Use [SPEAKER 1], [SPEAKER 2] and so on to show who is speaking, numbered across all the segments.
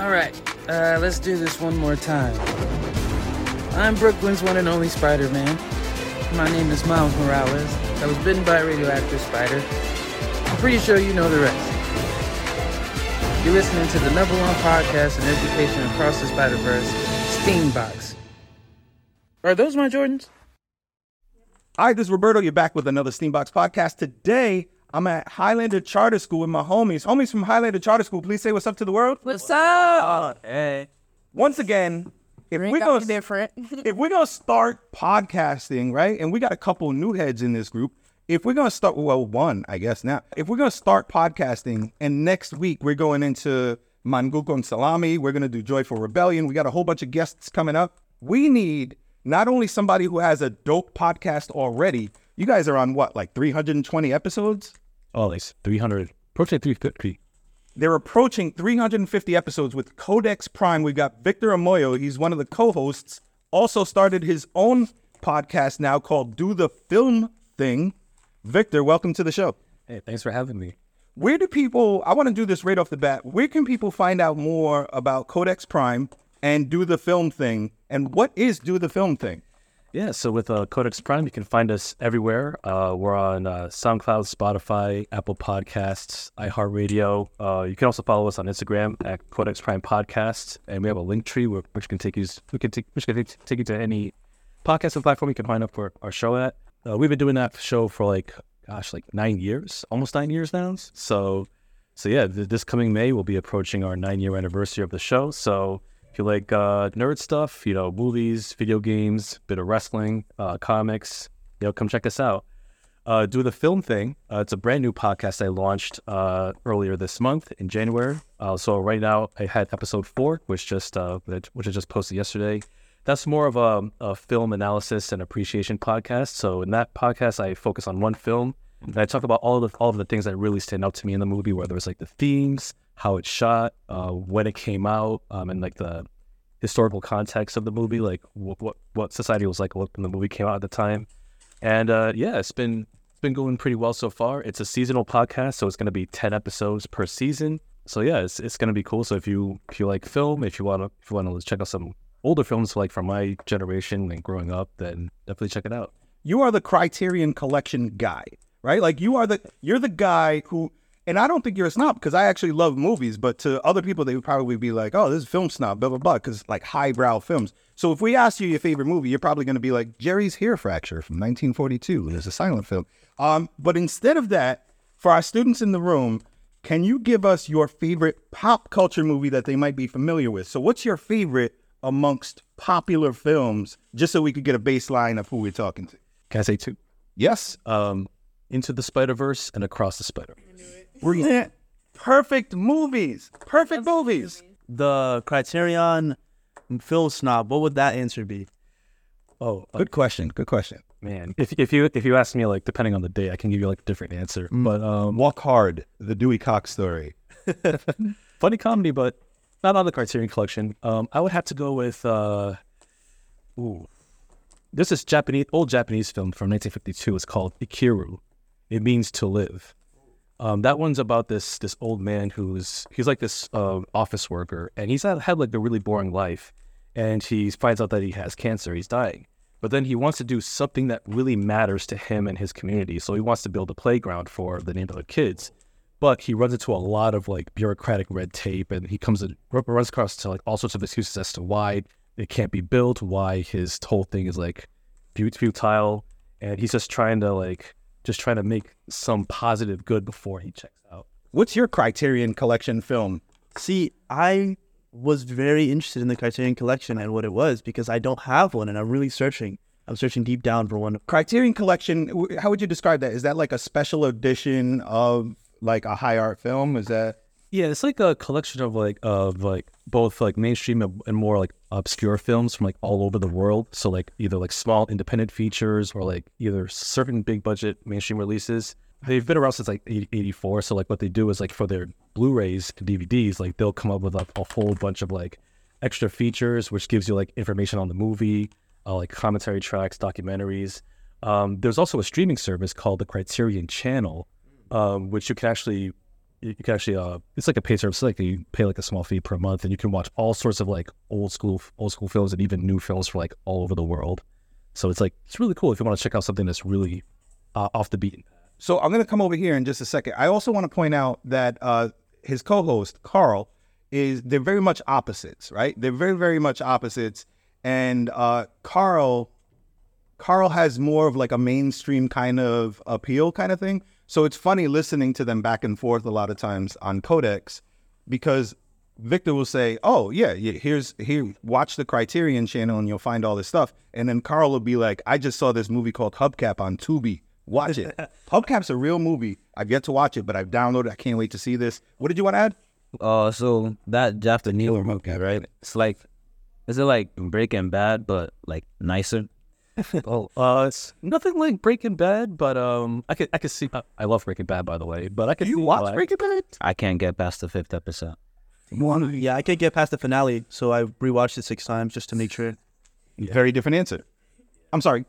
[SPEAKER 1] All right, uh, let's do this one more time. I'm Brooklyn's one and only Spider Man. My name is Miles Morales. I was bitten by a radioactive spider. I'm pretty sure you know the rest. You're listening to the number one podcast in education across the Spider Verse, Steambox. Are those my Jordans?
[SPEAKER 2] Hi, this is Roberto. You're back with another Steambox podcast. Today, I'm at Highlander Charter School with my homies. Homies from Highlander Charter School, please say what's up to the world.
[SPEAKER 3] What's up?
[SPEAKER 4] Oh, hey.
[SPEAKER 2] Once again, if we're gonna
[SPEAKER 3] different.
[SPEAKER 2] if we're gonna start podcasting, right, and we got a couple new heads in this group. If we're gonna start, well, one, I guess now. If we're gonna start podcasting, and next week we're going into Mangu con Salami, we're gonna do Joyful Rebellion. We got a whole bunch of guests coming up. We need not only somebody who has a dope podcast already. You guys are on what, like 320 episodes?
[SPEAKER 4] Oh, it's 300, approaching 350.
[SPEAKER 2] They're approaching 350 episodes with Codex Prime. We've got Victor Omoayo. He's one of the co-hosts. Also started his own podcast now called Do the Film Thing. Victor, welcome to the show.
[SPEAKER 4] Hey, thanks for having me.
[SPEAKER 2] Where do people, I want to do this right off the bat. Where can people find out more about Codex Prime and Do the Film Thing? And what is Do the Film Thing?
[SPEAKER 4] Yeah, so with uh, Codex Prime, you can find us everywhere. Uh, we're on uh, SoundCloud, Spotify, Apple Podcasts, iHeartRadio. Uh, you can also follow us on Instagram at Codex Prime Podcast, and we have a link tree where, which can take you we can take which can take, you to any podcasting platform you can find up for our show at. Uh, we've been doing that show for like gosh, like nine years, almost nine years now. So, so yeah, th- this coming May we'll be approaching our nine year anniversary of the show. So you like uh, nerd stuff, you know, movies, video games, bit of wrestling, uh, comics, you know, come check us out. Uh, do the film thing. Uh, it's a brand new podcast I launched uh, earlier this month in January. Uh, so right now I had episode four, which just which I just posted yesterday. That's more of a, a film analysis and appreciation podcast. So in that podcast, I focus on one film and I talk about all of the all of the things that really stand out to me in the movie, whether it's like the themes, how it's shot, uh, when it came out, um, and like the historical context of the movie, like what what, what society was like when the movie came out at the time. And uh, yeah, it's been it's been going pretty well so far. It's a seasonal podcast, so it's going to be ten episodes per season. So yeah, it's it's going to be cool. So if you if you like film, if you want to if you want to check out some older films like from my generation and growing up, then definitely check it out.
[SPEAKER 2] You are the Criterion Collection guy, right? Like you are the you're the guy who and I don't think you're a snob because I actually love movies, but to other people they would probably be like, "Oh, this is film snob," blah blah blah, because like highbrow films. So if we ask you your favorite movie, you're probably going to be like Jerry's Hair Fracture from 1942. It's a silent film. Um, but instead of that, for our students in the room, can you give us your favorite pop culture movie that they might be familiar with? So what's your favorite amongst popular films, just so we could get a baseline of who we're talking to?
[SPEAKER 4] Can I say two?
[SPEAKER 2] Yes.
[SPEAKER 4] Um, Into the Spider Verse and Across the Spider.
[SPEAKER 2] We're perfect movies. Perfect movies.
[SPEAKER 5] the Criterion film snob, what would that answer be?
[SPEAKER 4] Oh, uh,
[SPEAKER 2] Good question. Good question.
[SPEAKER 4] man! If if you if you ask me like depending on the day, I can give you like a different answer. But um,
[SPEAKER 2] Walk Hard, the Dewey Cox story.
[SPEAKER 4] funny comedy, but not on the Criterion Collection. Um, I would have to go with uh, ooh, this is Japanese old Japanese film from 1952. It's called Ikiru. It means to live. Um, that one's about this this old man who's he's like this uh, office worker, and he's had, had like a really boring life, and he finds out that he has cancer. He's dying, but then he wants to do something that really matters to him and his community. So he wants to build a playground for the neighborhood kids but he runs into a lot of like bureaucratic red tape and he comes in, runs across to like all sorts of excuses as to why it can't be built, why his whole thing is like futile, and he's just trying to like just trying to make some positive good before he checks out.
[SPEAKER 2] What's your Criterion Collection film?
[SPEAKER 5] See, I was very interested in the Criterion Collection and what it was because I don't have one and I'm really searching. I'm searching deep down for one.
[SPEAKER 2] Criterion Collection, how would you describe that? Is that like a special edition of like a high art film? Is that
[SPEAKER 4] Yeah, it's like a collection of like of like both like mainstream and more like obscure films from like all over the world. So like either like small independent features or like either certain big budget mainstream releases. They've been around since like 84. So like what they do is like for their Blu-rays and DVDs, like they'll come up with like a whole bunch of like extra features, which gives you like information on the movie, uh, like commentary tracks, documentaries. Um, there's also a streaming service called the Criterion Channel, um, which you can actually you, can actually uh, it's like a pay service. It's like you pay like a small fee per month, and you can watch all sorts of like old school old school films and even new films for like all over the world. So it's like it's really cool if you want to check out something that's really uh, off the beaten.
[SPEAKER 2] So I'm going to come over here in just a second. I also want to point out that uh, his co-host Carl is they're very much opposites, right? They're very very much opposites, and uh, Carl Carl has more of like a mainstream kind of appeal kind of thing. So it's funny listening to them back and forth a lot of times on Codex because Victor will say, "Oh yeah, yeah, here's here watch the Criterion channel and you'll find all this stuff." And then Carl will be like, "I just saw this movie called Hubcap on Tubi. Watch it. Hubcap's a real movie. I've yet to watch it, but I've downloaded. I can't wait to see this." What did you want to add?
[SPEAKER 3] Uh, so that Japanese movie, right? It's like, is it like Breaking Bad, but like nicer?
[SPEAKER 4] oh, uh, it's nothing like Breaking Bad, but um, I could I could see. Uh, I love Breaking Bad, by the way, but I could.
[SPEAKER 2] You
[SPEAKER 4] see
[SPEAKER 2] watch
[SPEAKER 4] why.
[SPEAKER 2] Breaking Bad?
[SPEAKER 3] I can't get past the fifth episode.
[SPEAKER 5] One, Yeah, I can't get past the finale, so I rewatched it six times just to make sure.
[SPEAKER 2] Very different answer. I'm sorry.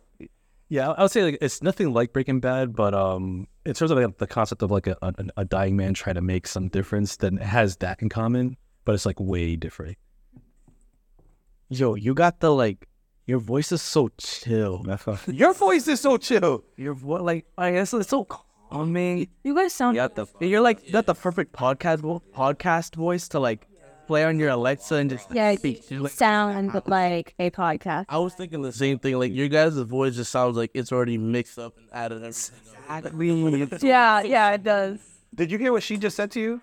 [SPEAKER 4] Yeah, I would say like it's nothing like Breaking Bad, but um, in terms of like, the concept of like a, a, a dying man trying to make some difference, then it has that in common, but it's like way different.
[SPEAKER 5] Yo, you got the like, your voice is so chill.
[SPEAKER 2] Your voice is so chill.
[SPEAKER 5] Your voice, like, I guess it's so calming.
[SPEAKER 6] You guys sound
[SPEAKER 5] You the, you're like, you got the perfect podcast vo- podcast voice to like play on your Alexa and just
[SPEAKER 6] yeah,
[SPEAKER 5] speak.
[SPEAKER 6] you
[SPEAKER 5] like,
[SPEAKER 6] sound like a podcast.
[SPEAKER 7] I was thinking the same thing. Like your guys' voice just sounds like it's already mixed up and added everything. up.
[SPEAKER 6] Yeah, yeah, it does.
[SPEAKER 2] Did you hear what she just said to you?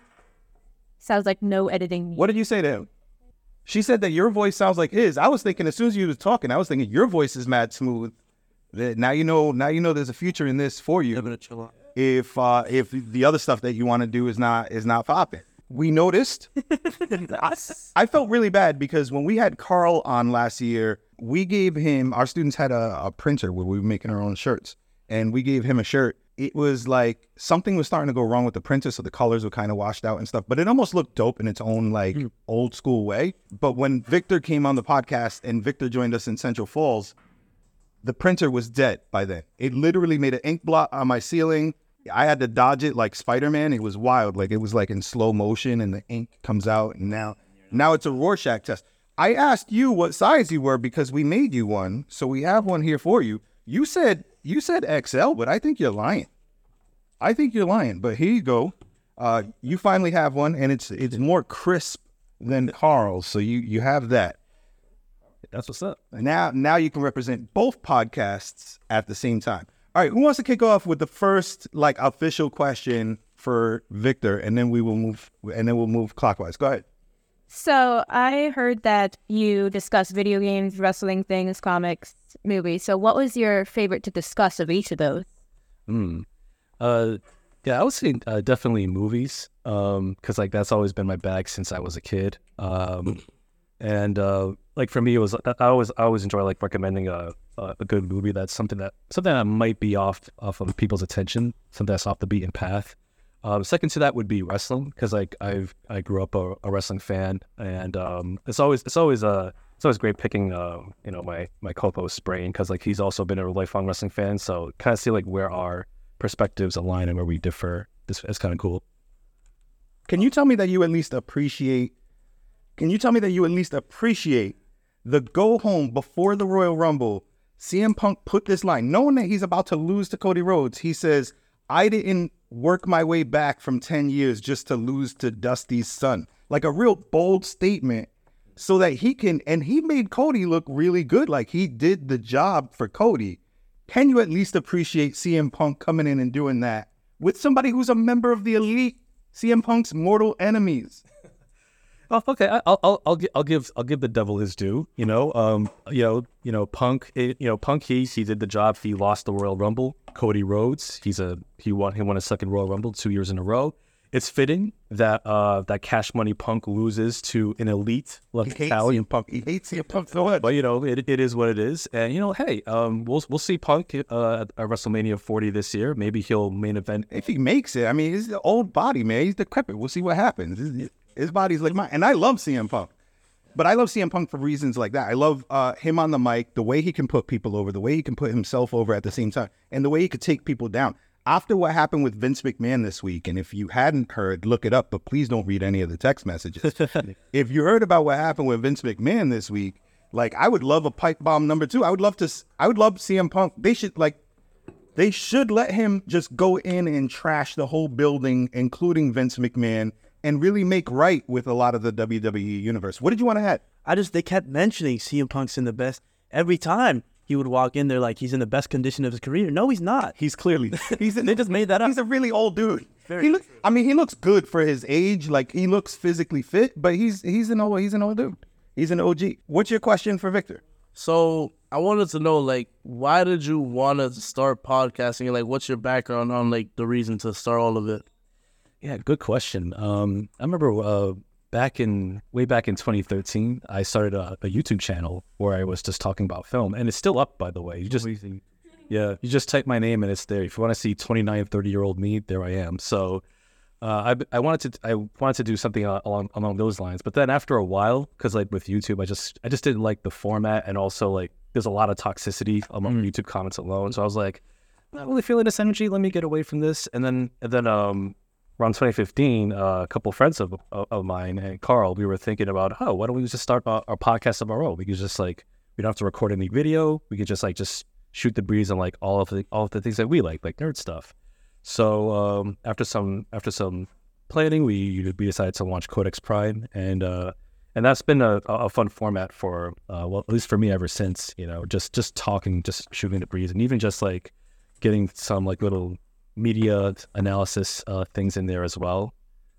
[SPEAKER 6] Sounds like no editing.
[SPEAKER 2] What did you say to him? She said that your voice sounds like his. I was thinking as soon as you was talking, I was thinking your voice is mad smooth. That now you know. Now you know there's a future in this for you.
[SPEAKER 7] Gonna chill out.
[SPEAKER 2] If uh, if the other stuff that you want to do is not is not popping. We noticed. I, I felt really bad because when we had Carl on last year, we gave him our students had a, a printer where we were making our own shirts, and we gave him a shirt. It was like something was starting to go wrong with the printer, so the colors were kind of washed out and stuff. But it almost looked dope in its own like hmm. old school way. But when Victor came on the podcast and Victor joined us in Central Falls, the printer was dead by then. It literally made an ink blot on my ceiling. I had to dodge it like Spider Man. It was wild. Like it was like in slow motion, and the ink comes out. And now, now it's a Rorschach test. I asked you what size you were because we made you one, so we have one here for you. You said you said XL, but I think you're lying. I think you're lying. But here you go. Uh, you finally have one, and it's it's more crisp than Carl's. So you you have that.
[SPEAKER 4] That's what's up.
[SPEAKER 2] And Now, now you can represent both podcasts at the same time. All right, who wants to kick off with the first like official question for Victor, and then we will move, and then we'll move clockwise. Go ahead.
[SPEAKER 6] So I heard that you discuss video games, wrestling things, comics, movies. So what was your favorite to discuss of each of those?
[SPEAKER 4] Hmm. Uh, yeah, I would say uh, definitely movies. Um, because like that's always been my bag since I was a kid. Um, and uh, like for me, it was I always I always enjoy like recommending a a good movie that's something that something that might be off off of people's attention, something that's off the beaten path. Um, second to that would be wrestling because like I've I grew up a, a wrestling fan, and um, it's always it's always uh it's always great picking uh you know my my co-host brain because like he's also been a lifelong wrestling fan, so kind of see like where our perspectives align and where we differ. It's, it's kind of cool.
[SPEAKER 2] Can you tell me that you at least appreciate? Can you tell me that you at least appreciate the go home before the Royal Rumble? CM Punk put this line, knowing that he's about to lose to Cody Rhodes. He says, "I didn't work my way back from ten years just to lose to Dusty's son." Like a real bold statement, so that he can. And he made Cody look really good. Like he did the job for Cody. Can you at least appreciate CM Punk coming in and doing that with somebody who's a member of the elite? CM Punk's mortal enemies.
[SPEAKER 4] Oh, okay. I- I'll I'll I'll, I'll give I'll give the devil his due. You know, um, you know, you know, Punk. eh, You know, Punk. He he did the job. He lost the Royal Rumble. Cody Rhodes. He's a he won he won a second Royal Rumble two years in a row. It's fitting that uh that Cash Money Punk loses to an elite
[SPEAKER 2] He
[SPEAKER 4] left
[SPEAKER 2] hates
[SPEAKER 4] talent.
[SPEAKER 2] CM Punk. He hates CM Punk so much.
[SPEAKER 4] But you know, it, it is what it is, and you know, hey, um, we'll we'll see Punk uh, at WrestleMania 40 this year. Maybe he'll main event
[SPEAKER 2] if he makes it, I mean, he's the old body, man. He's decrepit. We'll see what happens. His, body's like mine. And I love CM Punk. But I love CM Punk for reasons like that. I love uh, him on the mic, the way he can put people over, the way he can put himself over at the same time, and the way he could take people down. after what happened with Vince McMahon this week, and if you hadn't heard, look it up, but please don't read any of the text messages. if you heard about what happened with Vince McMahon this week, like I would love a pipe bomb number two. I would love to. I would love CM Punk. They should like. They should let him just go in and trash the whole building, including Vince McMahon, and really make right with a lot of the WWE universe. What did you want to add?
[SPEAKER 5] I just they kept mentioning CM Punk's in the best every time he would walk in there like he's in the best condition of his career. No, he's not.
[SPEAKER 2] He's clearly he's
[SPEAKER 5] They just made that up.
[SPEAKER 2] he's a really old dude.
[SPEAKER 5] Very
[SPEAKER 2] he look, I mean, he looks good for his age. Like he looks physically fit, but he's he's an old he's an old dude. He's an OG. What's your question for Victor?
[SPEAKER 7] So I wanted to know, like, why did you want to start podcasting? Like, what's your background on like the reason to start all of it?
[SPEAKER 4] Yeah, good question. Um, I remember uh, back in way back in 2013, I started a, a YouTube channel where I was just talking about film, and it's still up, by the way. You just yeah, you just type my name and it's there. If you want to see 29, 30 year old me, there I am. So uh, I I wanted to I wanted to do something along along those lines, but then after a while, because like with YouTube, I just I just didn't like the format, and also like there's a lot of toxicity among YouTube comments alone. So I was like, not really feeling this energy. Let me get away from this. And then and then um around 2015, uh, a couple friends of, of of mine and Carl, we were thinking about, oh, why don't we just start our, our podcast of our own? We could just like we don't have to record any video. We could just like just shoot the breeze on like all of the all of the things that we like, like nerd stuff. So um, after some after some planning, we we decided to launch Codex Prime, and uh, and that's been a, a fun format for uh, well at least for me ever since. You know, just just talking, just shooting the breeze, and even just like getting some like little media analysis uh, things in there as well.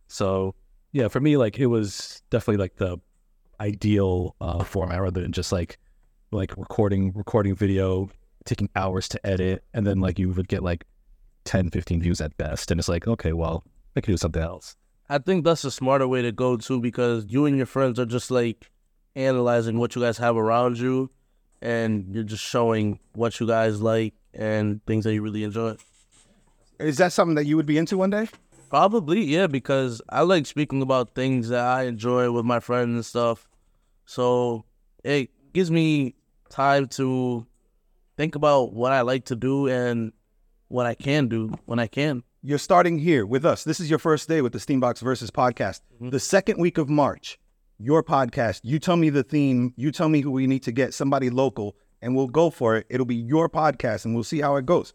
[SPEAKER 4] So yeah, for me, like it was definitely like the ideal uh, format rather than just like like recording recording video, taking hours to edit, and then like you would get like 10, 15 views at best, and it's like okay, well, I could do something else.
[SPEAKER 7] I think that's a smarter way to go too, because you and your friends are just like analyzing what you guys have around you, and you're just showing what you guys like and things that you really enjoy.
[SPEAKER 2] Is that something that you would be into one day?
[SPEAKER 7] Probably, yeah, because I like speaking about things that I enjoy with my friends and stuff. So it gives me time to think about what I like to do and what I can do when I can.
[SPEAKER 2] You're starting here with us. This is your first day with the Steambox Versus podcast. Mm-hmm. The second week of March, your podcast. You tell me the theme. You tell me who we need to get, somebody local, and we'll go for it. It'll be your podcast, and we'll see how it goes.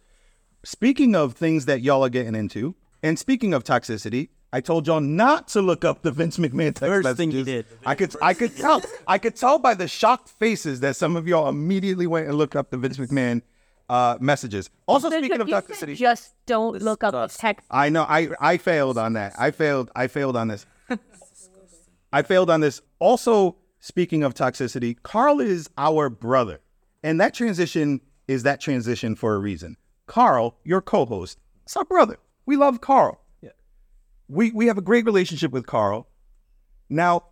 [SPEAKER 2] Speaking of things that y'all are getting into, and speaking of toxicity, I told y'all not to look up the Vince McMahon text
[SPEAKER 5] First thing you did.
[SPEAKER 2] I could, I could tell, I could tell by the shocked faces that some of y'all immediately went and looked up the Vince McMahon uh, messages. Also,
[SPEAKER 6] There's
[SPEAKER 2] speaking
[SPEAKER 6] a-
[SPEAKER 2] of
[SPEAKER 6] you said
[SPEAKER 2] toxicity,
[SPEAKER 6] just don't look up the text.
[SPEAKER 2] I know. I I failed on that. I failed. I failed on this. I failed on this. Also, speaking of toxicity, Carl is our brother, and that transition is that transition for a reason. Carl, your co-host, is our brother. We love Carl. Yeah. We we have a great relationship with Carl. Now,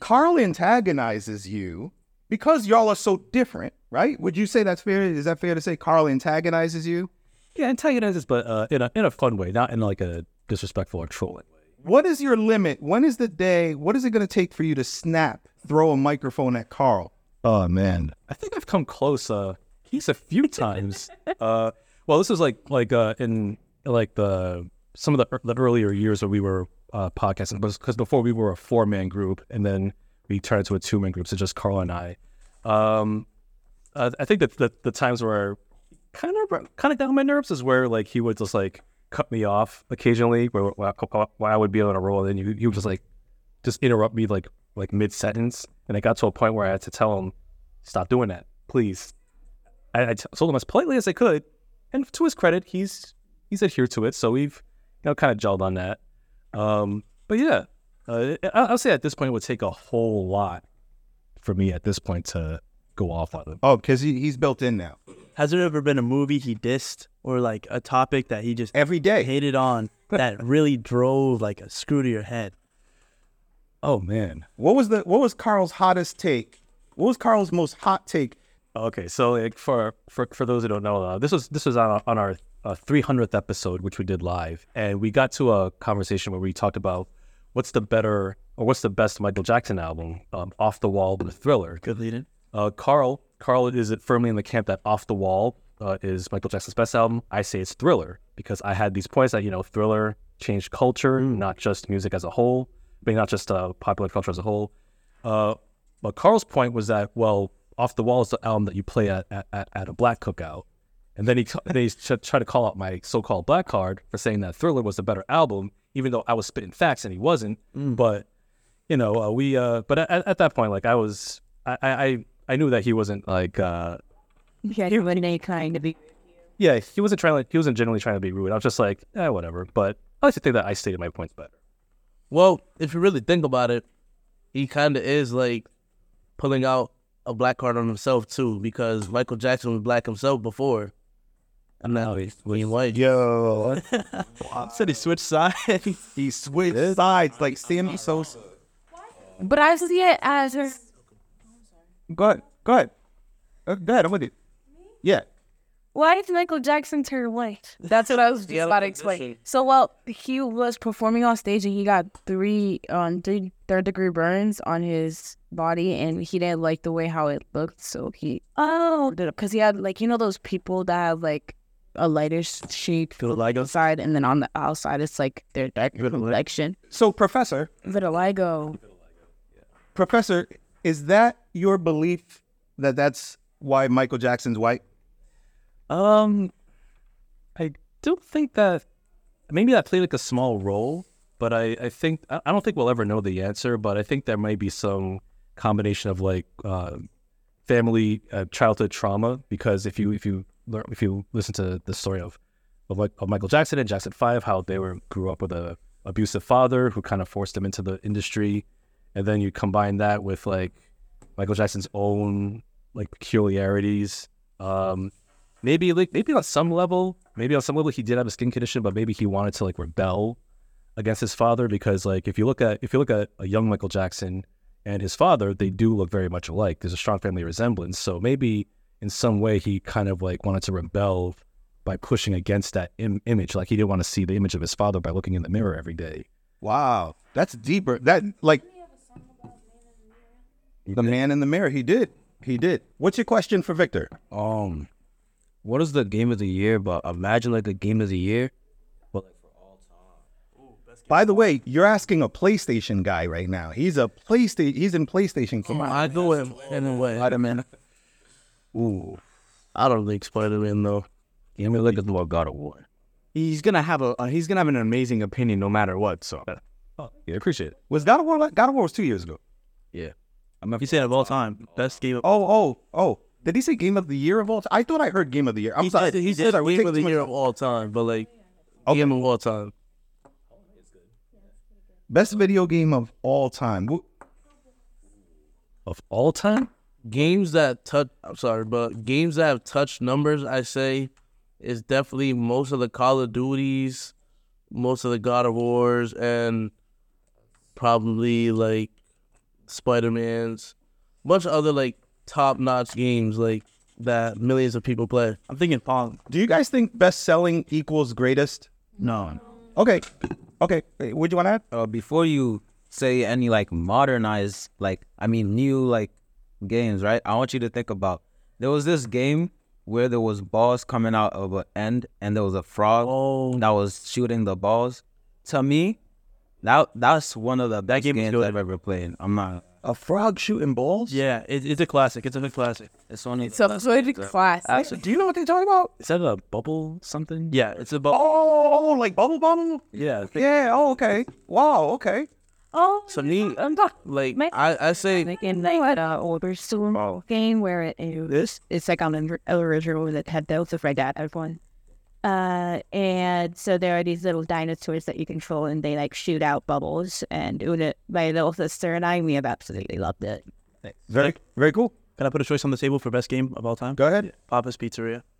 [SPEAKER 2] Carl antagonizes you because y'all are so different, right? Would you say that's fair? Is that fair to say Carl antagonizes you?
[SPEAKER 4] Yeah, antagonizes, but uh, in a in a fun way, not in like a disrespectful or trolling way.
[SPEAKER 2] What is your limit? When is the day? What is it going to take for you to snap, throw a microphone at Carl?
[SPEAKER 4] Oh man, I think I've come close. Uh, he's a few times. uh, well, this was like like uh in like the some of the, the earlier years where we were uh, podcasting, because before we were a four man group, and then we turned into a two man group, so just Carl and I. Um, uh, I think that the, the times where kind of kind of got on my nerves is where like he would just like cut me off occasionally, where, where, I- I would be on a roll, and then he, would just like just interrupt me like like mid sentence, and it got to a point where I had to tell him, "Stop doing that, please." I, I told him as politely as I could, and to his credit, he's he's adhered to it, so we've you know kind of gelled on that. Um, but yeah, uh, I, I'll say at this point it would take a whole lot for me at this point to go off on him.
[SPEAKER 2] Oh, because he, he's built in now.
[SPEAKER 5] Has there ever been a movie he dissed or like a topic that he just
[SPEAKER 2] Every day.
[SPEAKER 5] hated on that really drove like a screw to your head?
[SPEAKER 4] Oh man.
[SPEAKER 2] What was the what was Carl's hottest take? What was Carl's most hot take?
[SPEAKER 4] Okay, so like for for for those who don't know, uh, this was this was on our, on our uh, 300th episode, which we did live, and we got to a conversation where we talked about what's the better or what's the best Michael Jackson album, um, Off the Wall or Thriller.
[SPEAKER 5] Good lead.
[SPEAKER 4] Uh, Carl Carl is it firmly in the camp that Off the Wall uh, is Michael Jackson's best album. I say it's Thriller. because I had these points that you know Thriller changed culture, not just music as a whole, but not just uh, popular culture as a whole. Uh, but Carl's point was that well, off the wall is the album that you play at at, at, at a black cookout, and then he then he ch- tried to call out my so-called black card for saying that Thriller was a better album, even though I was spitting facts and he wasn't. But you know, uh, we uh, but at, at that point, like I was, I, I I- I knew that he wasn't like uh,
[SPEAKER 6] Genuinely kind to be.
[SPEAKER 4] yeah, he wasn't trying like he wasn't generally trying to be rude. I was just like, eh, whatever. But I like to think that I stated my points better.
[SPEAKER 7] Well, if you really think about it, he kind of is like pulling out a black card on himself too, because Michael Jackson was black himself before. And now he's being white.
[SPEAKER 2] Yo, I
[SPEAKER 5] Said he switched sides.
[SPEAKER 2] he switched sides like Sammy Sosa.
[SPEAKER 6] But I see it as her.
[SPEAKER 2] Go ahead. Go ahead. Uh, Go ahead. I'm with you. Yeah.
[SPEAKER 6] Why did Michael Jackson turn white? That's what I was just about to explain. So, well, he was performing on stage and he got three um three third degree burns on his body, and he didn't like the way how it looked, so he oh because he had like you know those people that have like a lighter shade
[SPEAKER 5] Vitiligo?
[SPEAKER 6] side, and then on the outside it's like their dark complexion.
[SPEAKER 2] So, Professor,
[SPEAKER 6] Vitiligo.
[SPEAKER 2] Professor, is that your belief that that's why Michael Jackson's white?
[SPEAKER 4] Um, I don't think that maybe that played like a small role, but I, I think I don't think we'll ever know the answer. But I think there might be some combination of like uh, family uh, childhood trauma because if you if you learn if you listen to the story of of, of Michael Jackson and Jackson Five, how they were grew up with a abusive father who kind of forced them into the industry, and then you combine that with like Michael Jackson's own like peculiarities. Um, maybe like maybe on some level, maybe on some level he did have a skin condition, but maybe he wanted to like rebel against his father because like if you look at if you look at a young Michael Jackson and his father, they do look very much alike. There's a strong family resemblance. So maybe in some way he kind of like wanted to rebel by pushing against that Im- image. Like he didn't want to see the image of his father by looking in the mirror every day.
[SPEAKER 2] Wow, that's deeper. That like the man in the mirror. He did. He did. What's your question for Victor?
[SPEAKER 3] Um, what is the game of the year? But imagine like a game of the year. But like for all time.
[SPEAKER 2] By the way, you're asking a PlayStation guy right now. He's a PlayStation. He's in PlayStation. Come on,
[SPEAKER 7] I go with him anyway.
[SPEAKER 2] Spider-Man.
[SPEAKER 3] Ooh,
[SPEAKER 7] I don't think Spider Man though.
[SPEAKER 3] give me look at more God of War.
[SPEAKER 5] He's gonna have a uh, he's gonna have an amazing opinion no matter what. So
[SPEAKER 4] Oh, yeah, appreciate it.
[SPEAKER 2] Was God of War? God of War was two years ago.
[SPEAKER 3] Yeah,
[SPEAKER 5] he's said of all time, best game. Of,
[SPEAKER 2] Oh, oh, oh. Did he say Game of the Year of all time? I thought I heard Game of the Year. I'm
[SPEAKER 7] He
[SPEAKER 2] sorry.
[SPEAKER 7] said, he said
[SPEAKER 2] Sorry,
[SPEAKER 7] game of the year of all time, but like game of all time.
[SPEAKER 2] Best video game of all time.
[SPEAKER 4] Of all time,
[SPEAKER 7] Games that touch. I'm sorry, but games that have touched numbers, I say, is definitely most of the Call of Duties, most of the God of Wars, and probably like Spider Man's, bunch of other like top notch games like that millions of people play.
[SPEAKER 5] I'm thinking Pong.
[SPEAKER 2] Do you guys think best selling equals greatest?
[SPEAKER 5] No,
[SPEAKER 2] Okay. Okay. Wait, What do you want to add?
[SPEAKER 3] uh, before you say any like modernized, like I mean new like games, right? I want you to think about there was this game where there was balls coming out of an end, and there was a frog
[SPEAKER 7] Oh,
[SPEAKER 3] that was shooting the balls. To me, that that's one of the best
[SPEAKER 5] game
[SPEAKER 3] games. I've ever played. I'm not.
[SPEAKER 2] A frog shooting balls?
[SPEAKER 5] yeah, it, it's a classic. It's a good classic.
[SPEAKER 3] It's only
[SPEAKER 6] So, so it's class.
[SPEAKER 2] Actually, do you know what they're talking about?
[SPEAKER 4] is that a bubble something?
[SPEAKER 5] Yeah, it's about.
[SPEAKER 2] Oh, like Bubble Bobble?
[SPEAKER 4] Yeah, I think-
[SPEAKER 2] Yeah. Oh, okay. Wow. Okay.
[SPEAKER 6] Oh,
[SPEAKER 7] So me,
[SPEAKER 6] I'm talking.
[SPEAKER 7] like
[SPEAKER 6] My-
[SPEAKER 7] I, I say
[SPEAKER 6] Like in like uh, older Storm game where it is, it's like on the original that had those of my dad had one. Uh, and so there are these little dinosaurs that you control, and they like shoot out bubbles. And Una, my little sister and I, we have absolutely loved it.
[SPEAKER 2] Very, very cool.
[SPEAKER 5] Can I put a choice on the table for best game of all time?
[SPEAKER 2] Go ahead.
[SPEAKER 5] Papa's Pizzeria.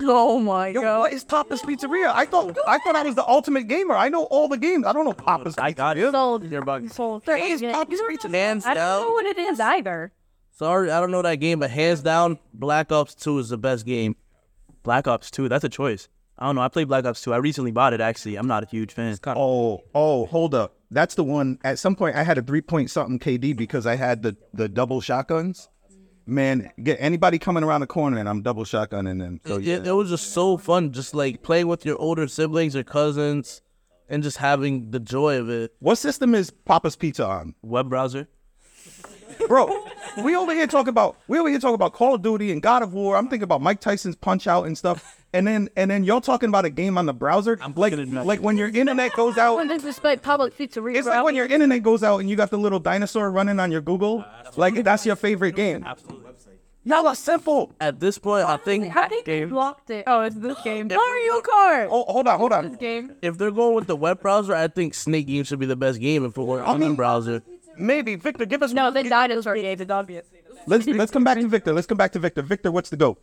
[SPEAKER 6] Oh my
[SPEAKER 2] Yo, what is Papa's Pizzeria? I thought I thought I was the ultimate gamer. I know all the games. I don't know Papa's.
[SPEAKER 5] I got
[SPEAKER 2] Pizzeria.
[SPEAKER 5] it.
[SPEAKER 6] Sold.
[SPEAKER 5] You're.
[SPEAKER 6] Sold.
[SPEAKER 2] Is Papa's Pizza.
[SPEAKER 7] hands
[SPEAKER 6] I don't know what it is either.
[SPEAKER 7] Sorry, I don't know that game, but hands down, Black Ops Two is the best game.
[SPEAKER 5] Black Ops 2. That's a choice. I don't know. I played Black Ops 2. I recently bought it. Actually, I'm not a huge fan.
[SPEAKER 2] Oh, oh, hold up. That's the one. At some point, I had a three point something KD because I had the the double shotguns. man, get anybody coming around the corner and I'm double shotgunning them. So yeah.
[SPEAKER 7] it, it was just so fun, just like playing with your older siblings or cousins, and just having the joy of it.
[SPEAKER 2] What system is Papa's Pizza on?
[SPEAKER 5] Web browser.
[SPEAKER 2] Bro, we over here talking about we over here talking about Call of Duty and God of War. I'm thinking about Mike Tyson's Punch Out and stuff. And then and then y'all talking about a game on the browser. I'm like like when your internet goes out.
[SPEAKER 6] When disrespect Papa's Pizzeria,
[SPEAKER 2] It's like when your internet goes out and you got the little dinosaur running on your Google. Like that's your favorite game. Y'all are simple.
[SPEAKER 7] At this point, I think
[SPEAKER 6] How did you blocked it? Oh, it's this game. Mario Kart.
[SPEAKER 2] Oh, hold on, hold on.
[SPEAKER 6] This Game.
[SPEAKER 7] if they're going with the web browser, I think Snake Game should be the best game if it were on the
[SPEAKER 2] mean-
[SPEAKER 7] browser.
[SPEAKER 2] Maybe Victor, give us.
[SPEAKER 6] No, the dinosaur game is obvious.
[SPEAKER 2] Let's let's come back to Victor. Let's come back to Victor. Victor, what's the go?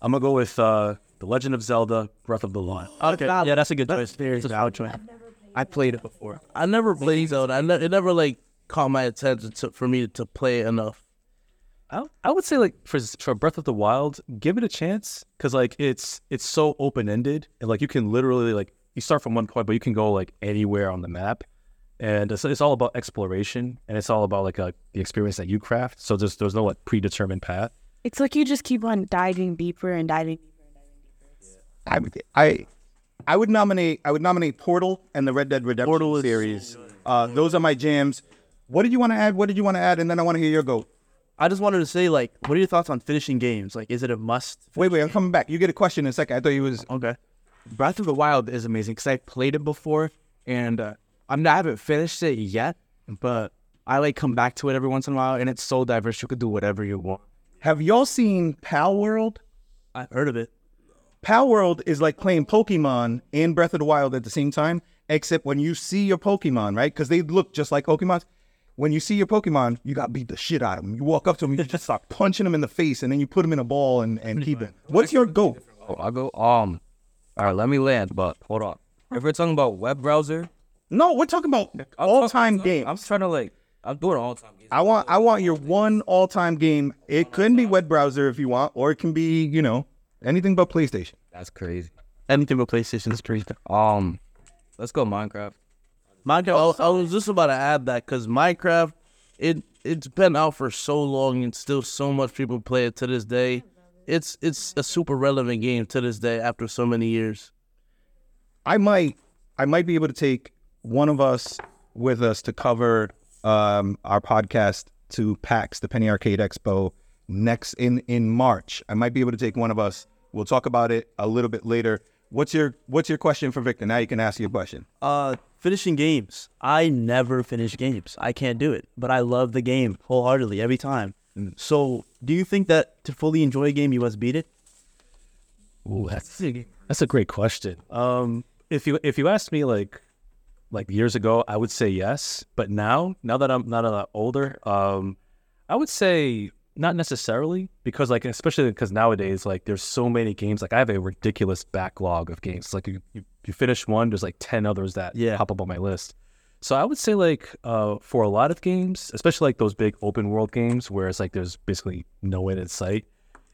[SPEAKER 4] I'm gonna go with uh, The Legend of Zelda: Breath of the Wild.
[SPEAKER 5] Okay, yeah, that's a good choice. Very valid choice. I played it before.
[SPEAKER 7] I never played Zelda. I ne- it never like caught my attention to, for me to play it enough.
[SPEAKER 4] I, I would say like for for Breath of the Wild, give it a chance because like it's it's so open ended and like you can literally like you start from one point, but you can go like anywhere on the map, and it's, it's all about exploration and it's all about like uh, the experience that you craft. So there's there's no like predetermined path.
[SPEAKER 6] It's like you just keep on diving deeper and diving. Deeper and diving deeper.
[SPEAKER 2] I would- I I would nominate I would nominate Portal and the Red Dead Redemption
[SPEAKER 5] Portal is-
[SPEAKER 2] series. Uh, those are my jams. What did you want to add? What did you want to add? And then I want to hear your go.
[SPEAKER 5] I just wanted to say, like, what are your thoughts on finishing games? Like, is it a must?
[SPEAKER 2] Wait, wait, I'm coming back. You get a question in a second. I thought you was
[SPEAKER 5] Okay.
[SPEAKER 8] Breath of the Wild is amazing because I played it before and uh, I'm not, I haven't finished it yet, but I like come back to it every once in a while and it's so diverse. You could do whatever you want.
[SPEAKER 2] Have y'all seen Palworld?
[SPEAKER 5] I've heard of it.
[SPEAKER 2] Palworld is like playing Pokemon and Breath of the Wild at the same time, except when you see your Pokemon, right? Because they look just like Pokemon. When you see your Pokemon, you got to beat the shit out of them. You walk up to them, you just start punching them in the face, and then you put them in a ball and, and keep it. What's your go?
[SPEAKER 3] Oh, I'll go. Um, all right, let me land. But hold on. If we're talking about web browser,
[SPEAKER 2] No, we're talking about all time game.
[SPEAKER 3] I'm trying to like. I'm doing all time games.
[SPEAKER 2] I want I want your one all time game. It couldn't be web browser if you want, or it can be, you know, anything but PlayStation.
[SPEAKER 3] That's crazy.
[SPEAKER 5] Anything but PlayStation is crazy.
[SPEAKER 3] Um, let's go Minecraft.
[SPEAKER 5] Minecraft.
[SPEAKER 7] I, I was just about to add that because Minecraft, it it's been out for so long and still so much people play it to this day. It's it's a super relevant game to this day after so many years.
[SPEAKER 2] I might I might be able to take one of us with us to cover um, our podcast to PAX, the Penny Arcade Expo, next in in March. I might be able to take one of us. We'll talk about it a little bit later. What's your What's your question for Victor? Now you can ask your question.
[SPEAKER 5] Uh, finishing games. I never finish games. I can't do it, but I love the game wholeheartedly every time. So, do you think that to fully enjoy a game, you must beat it?
[SPEAKER 4] Ooh, that's that's a great question. Um, if you if you asked me like like years ago, I would say yes. But now, now that I'm not a lot older, um, I would say not necessarily because like especially because nowadays like there's so many games. Like I have a ridiculous backlog of games. Like you you, you finish one, there's like ten others that
[SPEAKER 5] Yeah.
[SPEAKER 4] pop up on my list. So I would say like uh, for a lot of games, especially like those big open world games where it's like there's basically no end in sight,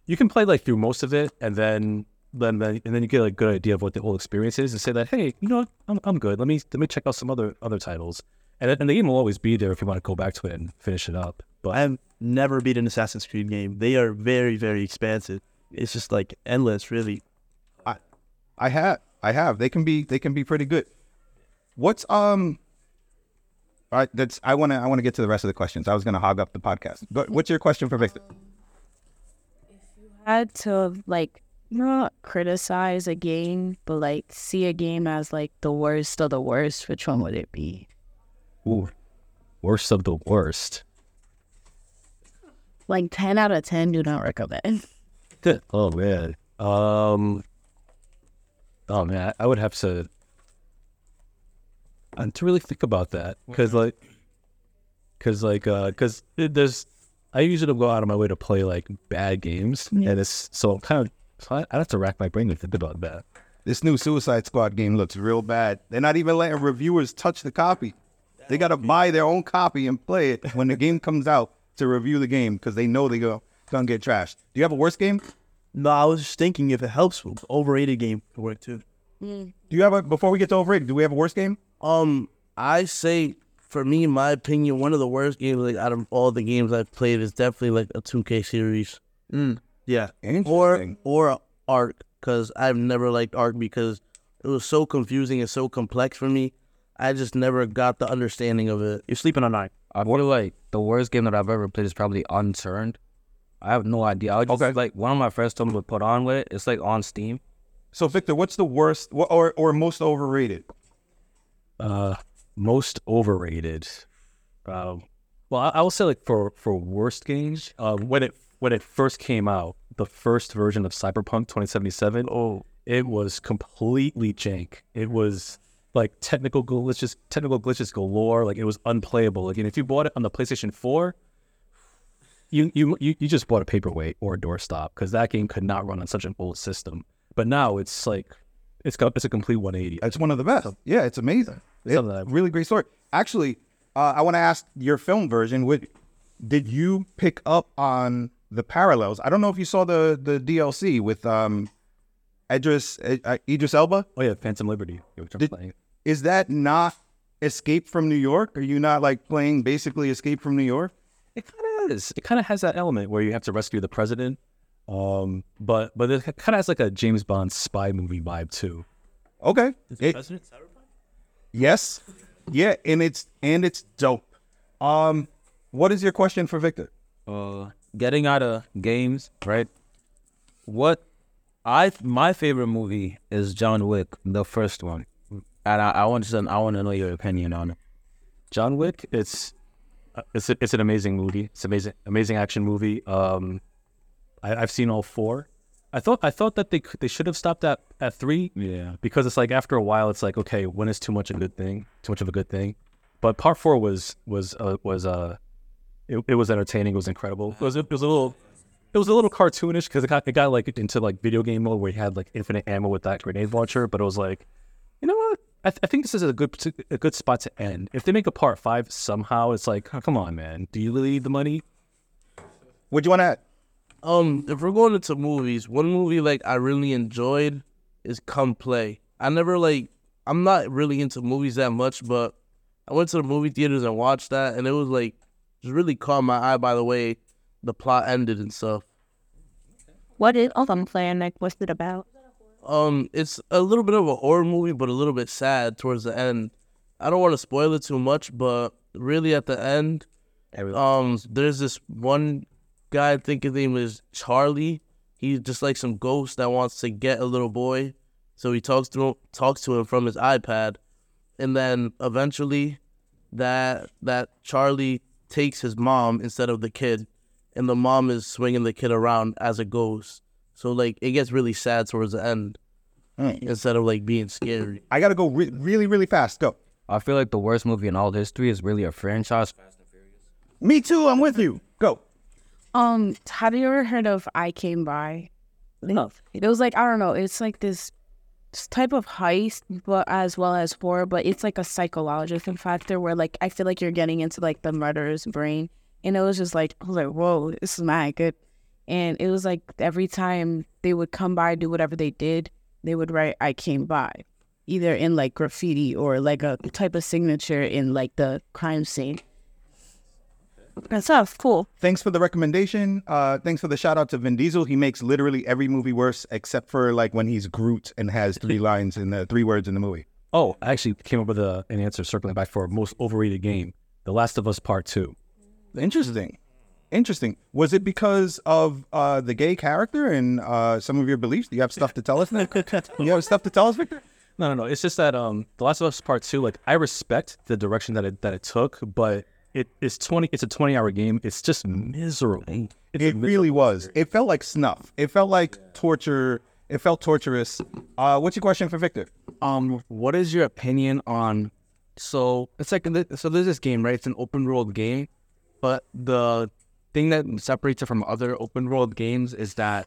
[SPEAKER 4] you can play like through most of it and then then then and then you get a good idea of what the whole experience is and say that hey you know what I'm, I'm good let me let me check out some other other titles and and the game will always be there if you want to go back to it and finish it up but
[SPEAKER 5] I have never beat an Assassin's Creed game. They are very, very expansive. It's just like endless, really.
[SPEAKER 2] I have I have. They can be they can be pretty good. What's um. All right, that's. I want to. I want to get to the rest of the questions. I was going to hog up the podcast. But what's your question for Victor?
[SPEAKER 6] Um If you had to like not criticize a game, but like see a game as like the worst of the worst. Which one would it be?
[SPEAKER 4] ooh, worst of the worst
[SPEAKER 6] Like ten out of ten, do not recommend.
[SPEAKER 4] oh man um oh man I, I would have to and to really think about that because like because like uh because there's I usually don't go out of my way to play like bad games and it's so kind of so I, I have to rack my brain to think about that
[SPEAKER 2] This new Suicide Squad game looks real bad. They're not even letting reviewers touch the copy. They got to buy their own copy and play it when the game comes out to review the game because they know they go gonna get trashed. Do you have a worse game?
[SPEAKER 5] No, I was just thinking if it helps, overrated game could work too.
[SPEAKER 2] Do you have a before we get to overrated? Do we have a worse game?
[SPEAKER 7] Um, I say for me, in my opinion, one of the worst games like out of all the games I've played is definitely like a 2K series.
[SPEAKER 5] Yeah.
[SPEAKER 7] or
[SPEAKER 2] Interesting.
[SPEAKER 7] or ARK because I've never liked ARK because it was so confusing and so complex for me. I just never got the understanding of it.
[SPEAKER 5] You're sleeping on nine.
[SPEAKER 3] I feel like the worst game that I've ever played is probably Unturned. I have no idea. I just
[SPEAKER 2] Okay.
[SPEAKER 3] like one of my friends told me to put on with it. It's like on Steam.
[SPEAKER 2] So Victor, what's the worst wha- or or most overrated?
[SPEAKER 4] Uh, most overrated. Um, well, I, I will say like for for worst games, uh, when it when it first came out, the first version of Cyberpunk 2077. Oh, it was completely jank. It was like technical glitches, technical glitches galore. Like it was unplayable. Like, and if you bought it on the PlayStation 4, you you you, you just bought a paperweight or a doorstop because that game could not run on such an old system. But now it's like it's got it's a complete 180.
[SPEAKER 2] It's one of the best. Yeah, it's amazing. It-
[SPEAKER 4] Something that-
[SPEAKER 2] really great story. Actually, uh, I want to ask your film version. What did you pick up on the parallels? I don't know if you saw the the DLC with um, Idris uh, Idris Elba.
[SPEAKER 4] Oh yeah, Phantom Liberty, which I'm
[SPEAKER 2] Did-
[SPEAKER 4] playing.
[SPEAKER 2] Is that not Escape from New York? Are you not like playing basically Escape from New York?
[SPEAKER 4] It kind of is. It kind of has that element where you have to rescue the president. Um, but but it kind of has like a James Bond spy movie vibe too.
[SPEAKER 2] Okay. Is the it- president cyberpunk? yes. Yeah, and it's and it's dope. Um, what is your question for Victor?
[SPEAKER 3] uh getting out of games, right? What I my favorite movie is John Wick, the first one, and I, I want to I want to know your opinion on it.
[SPEAKER 4] John Wick. It's uh, it's a, it's an amazing movie. It's amazing amazing action movie. Um, I, I've seen all four. I thought I thought that they could, they should have stopped at at three.
[SPEAKER 3] Yeah,
[SPEAKER 4] because it's like after a while, it's like okay, when is too much a good thing? Too much of a good thing. But part four was was uh, was uh, it, it was entertaining. It was incredible. It was it was a little. It was a little cartoonish because it got, it got like into like video game mode where you had like infinite ammo with that grenade launcher. But it was like, you know what? I, th- I think this is a good a good spot to end. If they make a part five somehow, it's like, come on, man. Do you really need the money?
[SPEAKER 2] What do you want to add?
[SPEAKER 7] Um, if we're going into movies, one movie like I really enjoyed is Come Play. I never like I'm not really into movies that much, but I went to the movie theaters and watched that, and it was like just really caught my eye by the way the plot ended and stuff.
[SPEAKER 6] What is Come Play? Like, what's it about?
[SPEAKER 7] Um, it's a little bit of a horror movie, but a little bit sad towards the end. I don't want to spoil it too much, but really at the end, um, there's this one guy. I think his name is Charlie. He's just like some ghost that wants to get a little boy, so he talks to him, talks to him from his iPad, and then eventually, that that Charlie takes his mom instead of the kid, and the mom is swinging the kid around as it goes. So like it gets really sad towards the end instead of like being scary.
[SPEAKER 2] I got to go re- really, really fast. Go.
[SPEAKER 3] I feel like the worst movie in all history is really a franchise.
[SPEAKER 2] Me too. I'm with you. Go.
[SPEAKER 6] Um, have you ever heard of I Came By? No. It was like I don't know. It's like this s- type of heist, but as well as horror. But it's like a psychological factor where like I feel like you're getting into like the murderer's brain, and it was just like I was like, whoa, this is mad good. And it was like every time they would come by, do whatever they did, they would write "I came by," either in like graffiti or like a type of signature in like the crime scene. That stuff cool.
[SPEAKER 2] Thanks for the recommendation. Uh, thanks for the shout out to Vin Diesel. He makes literally every movie worse except for like when he's Groot and has three lines in the three words in the movie.
[SPEAKER 4] Oh, I actually came up with a, an answer circling back for most overrated game, The Last of Us Part Two.
[SPEAKER 2] Interesting. Interesting. Was it because of uh, the gay character and uh, some of your beliefs? Do you have stuff to tell us? Now? you have stuff to tell us, Victor?
[SPEAKER 4] No, no, no. It's just that um, The Last of Us Part Two. Like, I respect the direction that it that it took, but it is twenty. It's a twenty-hour game. It's just miserable. It's
[SPEAKER 2] It
[SPEAKER 4] mi-
[SPEAKER 2] really was. It felt like snuff. It felt like torture. It felt torturous. Uh, what's your question for Victor?
[SPEAKER 8] Um, what is your opinion on? So it's like so. There's this game, right? It's an open world game, but the thing that separates it from other open world games is that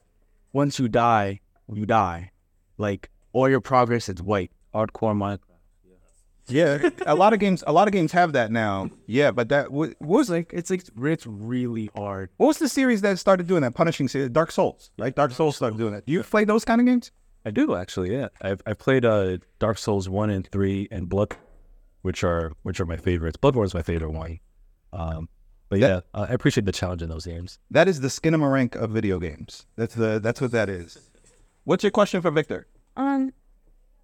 [SPEAKER 8] once you die, you die. Like all your progress is white.
[SPEAKER 3] Hardcore Minecraft.
[SPEAKER 2] Yeah, a lot of games. A lot of games have that now. Yeah, but that what, what was
[SPEAKER 8] Like it's like it's really hard.
[SPEAKER 2] what was the series that started doing that? Punishing series, Dark Souls, right? Dark Souls started doing that. Do you play those kind of games?
[SPEAKER 4] I do actually. Yeah, I've I've played uh, Dark Souls one and three and Blood, which are which are my favorites. Bloodborne's my favorite one. Um, but yeah, uh, I appreciate the challenge in those games.
[SPEAKER 2] That is the Skinamarink of video games. That's the that's what that is. What's your question for Victor?
[SPEAKER 6] Um,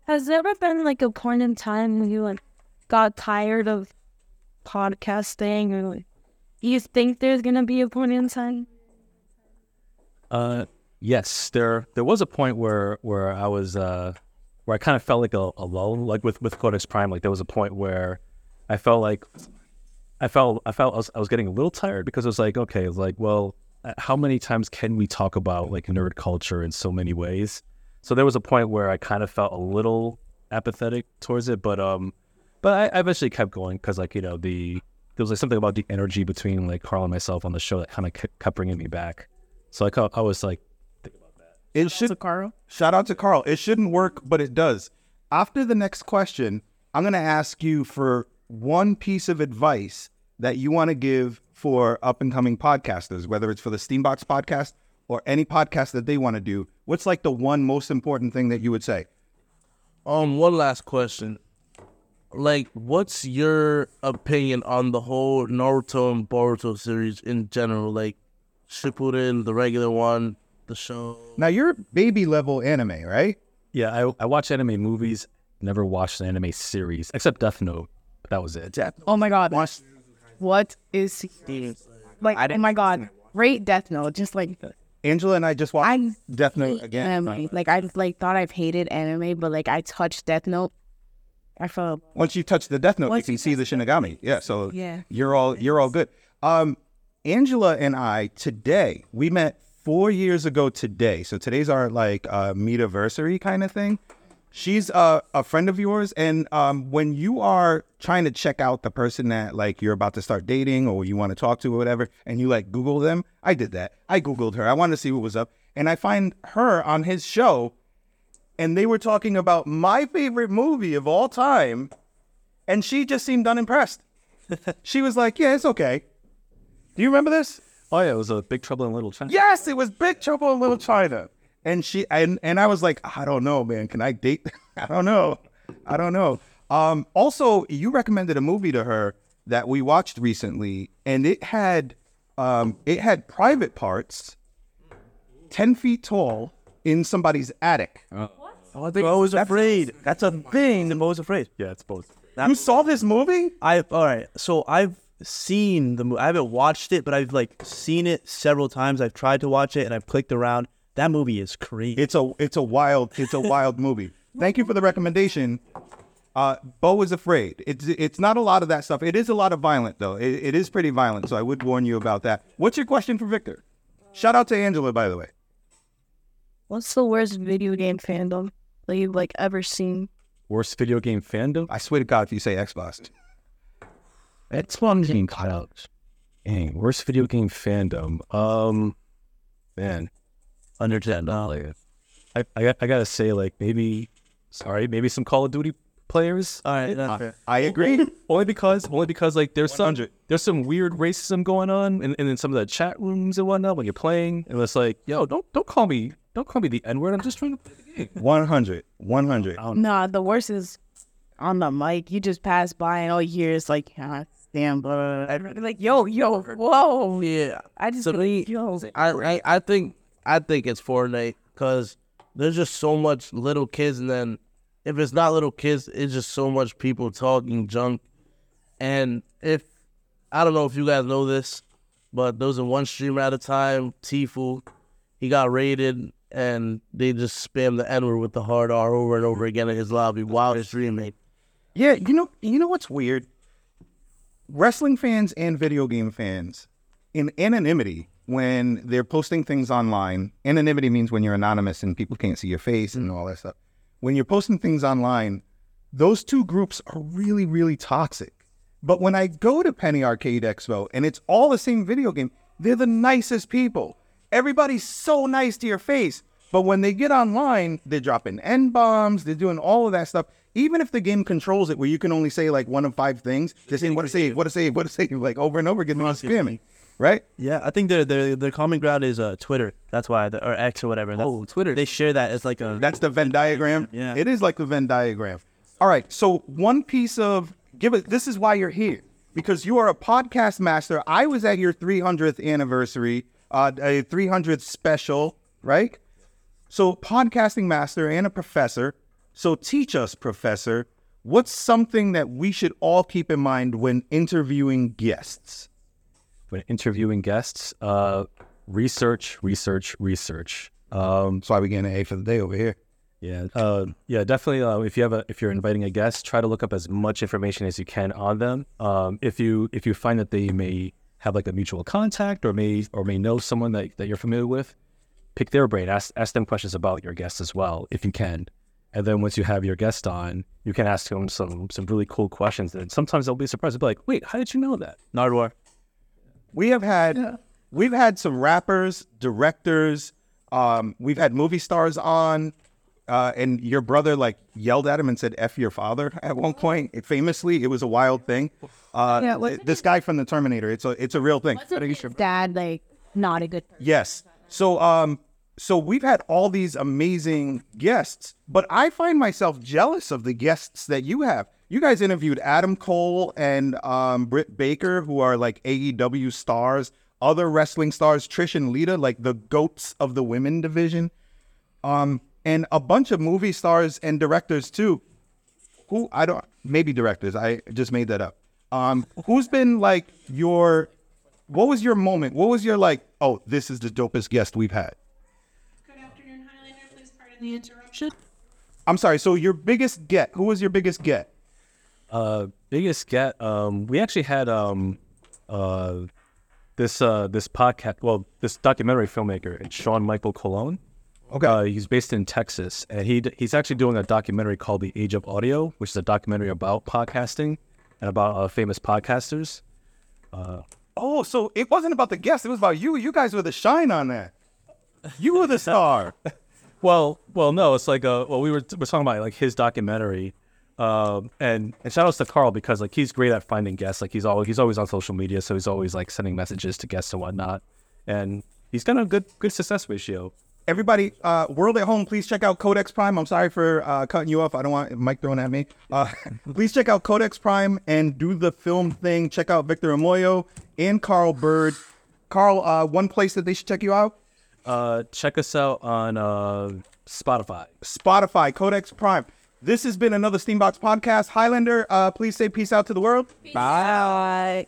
[SPEAKER 6] has there ever been like a point in time when you like got tired of podcasting, or like, you think there's gonna be a point in time?
[SPEAKER 4] Uh, yes, there there was a point where where I was uh, where I kind of felt like a, a lull, like with with Codex Prime. Like there was a point where I felt like I felt I felt I was, I was getting a little tired because it was like okay, like well, uh, how many times can we talk about like nerd culture in so many ways? So there was a point where I kind of felt a little apathetic towards it, but um, but I, I eventually kept going because like you know the there was like something about the energy between like Carl and myself on the show that kind of kept bringing me back. So like I, I was like, think about that.
[SPEAKER 2] It should
[SPEAKER 6] So Carl,
[SPEAKER 2] shout out to Carl. It shouldn't work, but it does. After the next question, I'm going to ask you for one piece of advice that you want to give for up and coming podcasters, whether it's for the Steambox podcast or any podcast that they want to do. What's like the one most important thing that you would say?
[SPEAKER 7] Um, one last question. Like, what's your opinion on the whole Naruto and Boruto series in general? Like, Shippuden, the regular one, the show.
[SPEAKER 2] Now you're baby level anime, right?
[SPEAKER 4] yeah, I I watch anime movies, never watched an anime series except Death Note. But that was it.
[SPEAKER 6] oh my god, what is like? Oh my god, great Death Note, just like
[SPEAKER 2] Angela and I just watched
[SPEAKER 6] I
[SPEAKER 2] Death Note again.
[SPEAKER 6] anime. Like I like thought I've hated anime, but like I touched Death Note, I felt
[SPEAKER 2] Once you touch the Death Note,
[SPEAKER 6] Once
[SPEAKER 2] you can see the Shinigami. Yeah, so
[SPEAKER 6] Yeah.
[SPEAKER 2] you're all you're all good. Um, Angela and I today we met four years ago today. So today's our like uh, meetiversary kind of thing. She's uh, a friend of yours, and um, when you are trying to check out the person that like you're about to start dating or you want to talk to or whatever, and you like Google them, I did that. I Googled her. I wanted to see what was up, and I find her on his show, and they were talking about my favorite movie of all time, and she just seemed unimpressed. she was like, "Yeah, it's okay." Do you remember this?
[SPEAKER 4] Oh yeah, it was a Big Trouble in Little China.
[SPEAKER 2] Yes, it was Big Trouble in Little China. And she and and I was like, I don't know, man. Can I date? I don't know. I don't know. Um, also, you recommended a movie to her that we watched recently, and it had um, it had private parts, ten feet tall, in somebody's attic.
[SPEAKER 5] Oh, I think Beau was afraid. That's a thing. The Beau was afraid.
[SPEAKER 4] Yeah, it's both.
[SPEAKER 2] you saw this movie?
[SPEAKER 5] I all right. So I've seen the movie. I haven't watched it, but I've like seen it several times. I've tried to watch it and I've clicked around. That movie is crazy.
[SPEAKER 2] It's a it's a wild it's a wild movie. Thank you for the recommendation. Uh, Beau is afraid. It's it's not a lot of that stuff. It is a lot of violent though. It, it is pretty violent, so I would warn you about that. What's your question for Victor? Shout out to Angela, by the way.
[SPEAKER 6] what's the worst video game fandom that you've like ever seen?
[SPEAKER 4] Worst video game fandom?
[SPEAKER 2] I swear to God, if you say Xbox,
[SPEAKER 4] Xbox game clouds. Dang, worst video game fandom. Um, man,
[SPEAKER 5] Understand. Uh,
[SPEAKER 4] I I, got- I gotta say like maybe, sorry, maybe some Call of Duty players.
[SPEAKER 5] all right, that's fair.
[SPEAKER 2] I agree.
[SPEAKER 4] Only because, only because like there's some there's some weird racism going on and in, in some of the chat rooms and whatnot when you're playing, and it's like, yo, don't don't call me don't call me the N word. I'm just trying to play the game.
[SPEAKER 2] 100. 100.
[SPEAKER 6] Nah, the worst is on the mic. You just pass by and all you hear is like, ah, damn, blah, blah, blah. like, yo, yo, whoa.
[SPEAKER 7] Yeah.
[SPEAKER 6] I just
[SPEAKER 7] To me,
[SPEAKER 6] like, yo.
[SPEAKER 7] I, I I think I think it's Fortnite because there's just so much little kids, and then if it's not little kids, it's just so much people talking junk. And if I don't know if you guys know this, but there was a one streamer at a time, Tfue, he got raided, and they just spammed the N word with the hard R over and over again in his lobby while he's streaming.
[SPEAKER 2] Yeah, you know, you know what's weird? Wrestling fans and video game fans, in anonymity, when they're posting things online, anonymity means when you're anonymous and people can't see your face and all that stuff. When you're posting things online, those two groups are really, really toxic. But when I go to Penny Arcade Expo and it's all the same video game, they're the nicest people. Everybody's so nice to your face. But when they get online, they're dropping N bombs, they're doing all of that stuff. Even if the game controls it where you can only say like one of five things, they're saying what to say, what to say, what to say, like over and over again, they're spamming. Right?
[SPEAKER 5] Yeah, I think their their their common ground is uh Twitter. That's why, the, or X or whatever. That's,
[SPEAKER 3] Oh, Twitter.
[SPEAKER 5] They share that as like a.
[SPEAKER 2] That's the Venn diagram.
[SPEAKER 5] Yeah.
[SPEAKER 2] It is like the Venn diagram. All right. So one piece of give it. This is why you're here because you are a podcast master. I was at your 300th anniversary, uh, a 300th special, right? So, podcasting master and a professor. So, teach us, professor, what's something that we should all keep in mind when interviewing guests?
[SPEAKER 4] When interviewing guests, uh, research, research, research. Um,
[SPEAKER 2] That's why we getting an A for the day over here.
[SPEAKER 4] Yeah, uh, yeah, definitely. Uh, if you have a, if you're inviting a guest, try to look up as much information as you can on them. Um, if you if you find that they may have like a mutual contact or may or may know someone that, that you're familiar with, pick their brain. Ask ask them questions about your guest as well, if you can. And then once you have your guest on, you can ask them some some really cool questions. And sometimes they'll be surprised. They'll be like, "Wait, how did you know that?"
[SPEAKER 5] Nardwuar.
[SPEAKER 2] We have had we've had some rappers, directors, um, we've had movie stars on, uh, and your brother like yelled at him and said "f your father" at one point. It, famously, it was a wild thing. Uh,
[SPEAKER 6] Yeah, what's
[SPEAKER 2] this guy from the Terminator. It's a it's a real thing.
[SPEAKER 6] Dad, like, not a good person.
[SPEAKER 2] Yes. So um so we've had all these amazing guests, but I find myself jealous of the guests that you have. You guys interviewed Adam Cole and um Britt Baker, who are like AEW stars, other wrestling stars, Trish and Lita, like the goats of the women division. Um and a bunch of movie stars and directors too. Who I don't maybe directors. I just made that up. Um who's been like your what was your moment? What was your like, oh, this is the dopest guest we've had?
[SPEAKER 9] Good afternoon, Highlander. Please pardon the interruption.
[SPEAKER 2] I'm sorry. So your biggest get, who was your biggest get?
[SPEAKER 4] Uh, biggest get. Um, we actually had um, uh, this uh this podcast. Well, this documentary filmmaker. It's Sean Michael Colon.
[SPEAKER 2] Okay.
[SPEAKER 4] Uh, he's based in Texas, and he d- he's actually doing a documentary called The Age of Audio, which is a documentary about podcasting and about uh, famous podcasters.
[SPEAKER 2] Oh, so it wasn't about the guest. It was about you. You guys were the shine on that. You were the star.
[SPEAKER 4] Well, well, no, it's like uh, well, we were we're talking about like his documentary, um, and and shout outs to Carl because like he's great at finding guests. Like he's always he's always on social media, so he's always like sending messages to guests and whatnot, and he's got a good good success ratio.
[SPEAKER 2] Everybody, uh, world at home, please check out Codex Prime. I'm sorry for uh, cutting you off. I don't want Mike throwing at me. Uh, please check out Codex Prime and do the film thing. Check out Victor Omoayo and Carl Bird. Carl, uh, one place that they should check you out?
[SPEAKER 4] Uh, check us out on uh, Spotify.
[SPEAKER 2] Spotify, Codex Prime. This has been another Steambox podcast. Highlander, uh, please say peace out to the world.
[SPEAKER 6] Bye.